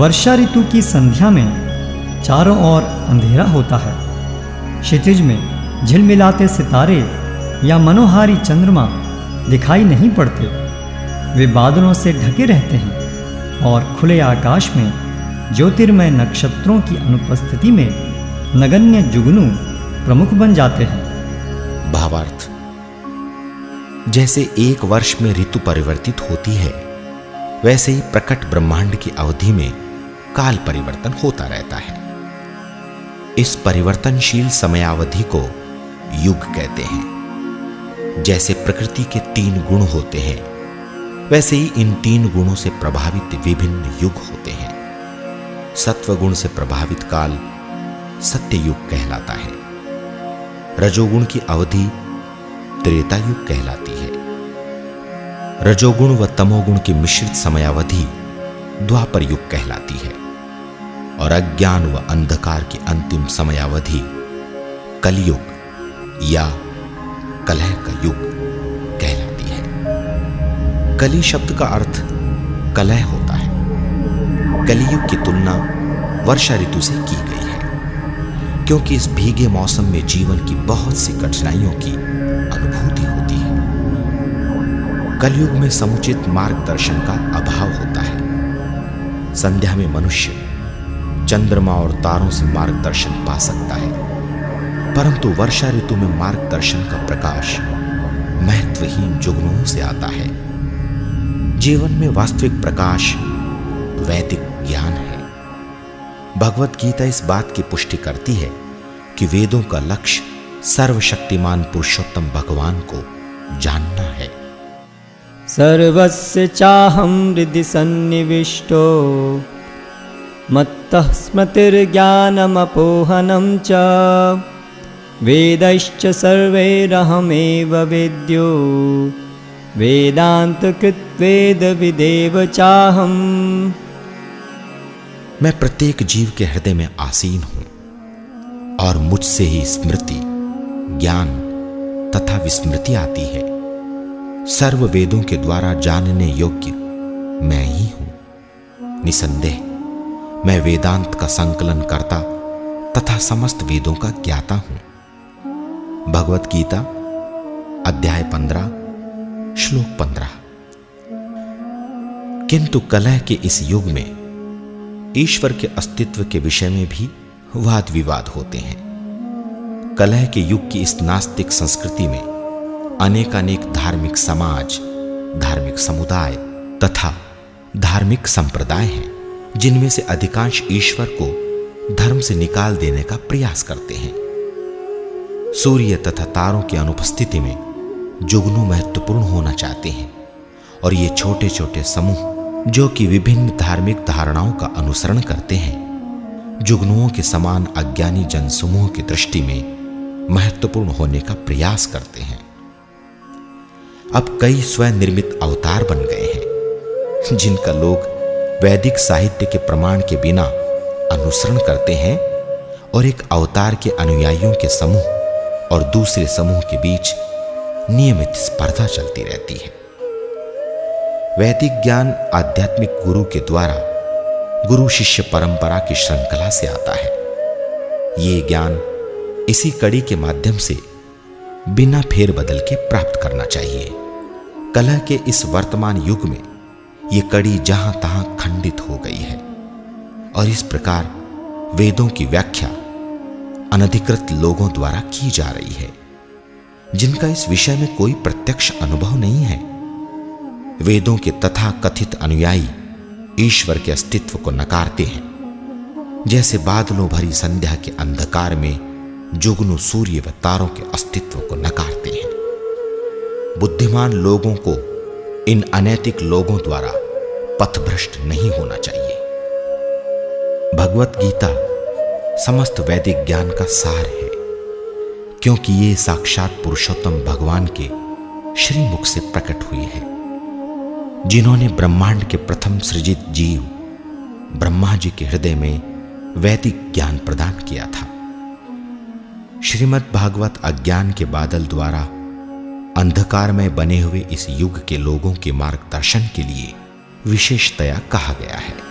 वर्षा ऋतु की संध्या में चारों ओर अंधेरा होता है। क्षितिज में झिलमिलाते सितारे या मनोहारी चंद्रमा दिखाई नहीं पड़ते। वे बादलों से ढके रहते हैं और खुले आकाश में ज्योतिर्मय नक्षत्रों की अनुपस्थिति में नगण्य जुगनू प्रमुख बन जाते हैं। भावार्थ, जैसे एक वर्ष में ऋतु परिवर्तित होती है, वैसे ही प्रकट ब्रह्मांड की अवधि में काल परिवर्तन होता रहता है। इस परिवर्तनशील समयावधि को युग कहते हैं। जैसे प्रकृति के तीन गुण होते हैं, वैसे ही इन तीन गुणों से प्रभावित विभिन्न युग होते हैं। सत्व गुण से प्रभावित काल सत्य युग कहलाता है। रजोगुण की अवधि त्रेता युग कहलाती है। रजोगुण व तमोगुण की मिश्रित समयावधि द्वापर युग कहलाती है। और अज्ञान व अंधकार की अंतिम समयावधि, कलयुग या कलह का युग कहलाती है। कली शब्द का अर्थ कलह होता है। कलियुग की तुलना वर्षा ऋतु से की गई है, क्योंकि इस भीगे मौसम में जीवन की बहुत सी कठिनाइयों की अनुभूति होती है। कलयुग में समुचित मार्गदर्शन का अभाव होता है। संध्या में मनुष्य चंद्रमा और तारों से मार्गदर्शन पा सकता है। परंतु वर्षा ऋतु में मार्गदर्शन का प्रकाश महत्वहीन जुगनुओं से आता है। जीवन में वास्तविक प्रकाश वैदिक ज्ञान है। भगवत गीता इस बात की पुष्टि करती है कि वेदों का लक्ष्य सर्वशक्तिमान पुरुषोत्तम भगवान को जानना है। सर्वस्य चाहं हृदि सन्निविष्टो। मत्तः स्मृतिर्ज्ञानमपोहनं च। वेदैश्च सर्वैरहमेव वेद्यो। वेदान्तकृत्वेदविदेव चाहम् मैं प्रत्येक जीव के हृदय में आसीन हूँ और मुझसे ही स्मृति, ज्ञान तथा विस्मृति आती है। सर्व वेदों के द्वारा जानने योग्य मैं ही हूँ। निसंदेह। मैं वेदांत का संकलन करता तथा समस्त वेदों का ज्ञाता हूँ। भगवत गीता, अध्याय पंद्रह, श्लोक पंद्रह। किंतु कलह के इस युग में ईश्वर के अस्तित्व के विषय में भी वाद विवाद होते हैं। कलह के युग की इस नास्तिक संस्कृति में अनेकानेक धार्मिक समाज, धार्मिक समुदाय तथा धार्मिक संप्रदाय हैं। जिनमें से अधिकांश ईश्वर को धर्म से निकाल देने का प्रयास करते हैं। सूर्य तथा तारों की अनुपस्थिति में जुगनू महत्वपूर्ण होना चाहते हैं और ये छोटे छोटे समूह जो कि विभिन्न धार्मिक धारणाओं का अनुसरण करते हैं, जुगनुओं के समान अज्ञानी जनसमूह की दृष्टि में महत्वपूर्ण होने का प्रयास करते हैं। अब कई स्वयं निर्मित अवतार बन गए हैं, जिनका लोग वैदिक साहित्य के प्रमाण के बिना अनुसरण करते हैं और एक अवतार के अनुयायियों के समूह और दूसरे समूह के बीच नियमित स्पर्धा चलती रहती है। वैदिक ज्ञान आध्यात्मिक गुरु के द्वारा गुरु शिष्य परंपरा की श्रृंखला से आता है। ये ज्ञान इसी कड़ी के माध्यम से बिना फेरबदल के प्राप्त करना चाहिए। कला के इस वर्तमान युग में यह कड़ी जहाँ तहां खंडित हो गई है। और इस प्रकार वेदों की व्याख्या अनधिकृत लोगों द्वारा की जा रही है, जिनका इस विषय में कोई प्रत्यक्ष अनुभव नहीं है। वेदों के तथा कथित अनुयायी ईश्वर के अस्तित्व को नकारते हैं, जैसे बादलों भरी संध्या के अंधकार में जुगनू सूर्य व तारों के अस्तित्व को नकारते हैं। बुद्धिमान लोगों को इन अनैतिक लोगों द्वारा पथभ्रष्ट नहीं होना चाहिए। भगवत गीता समस्त वैदिक ज्ञान का सार है, क्योंकि ये साक्षात पुरुषोत्तम भगवान के श्रीमुख से प्रकट हुई है, जिन्होंने ब्रह्मांड के प्रथम सृजित जीव ब्रह्मा जी के हृदय में वैदिक ज्ञान प्रदान किया था। श्रीमद् भागवत अज्ञान के बादल द्वारा अंधकार में बने हुए इस युग के लोगों के मार्गदर्शन के लिए विशेषतया कहा गया है।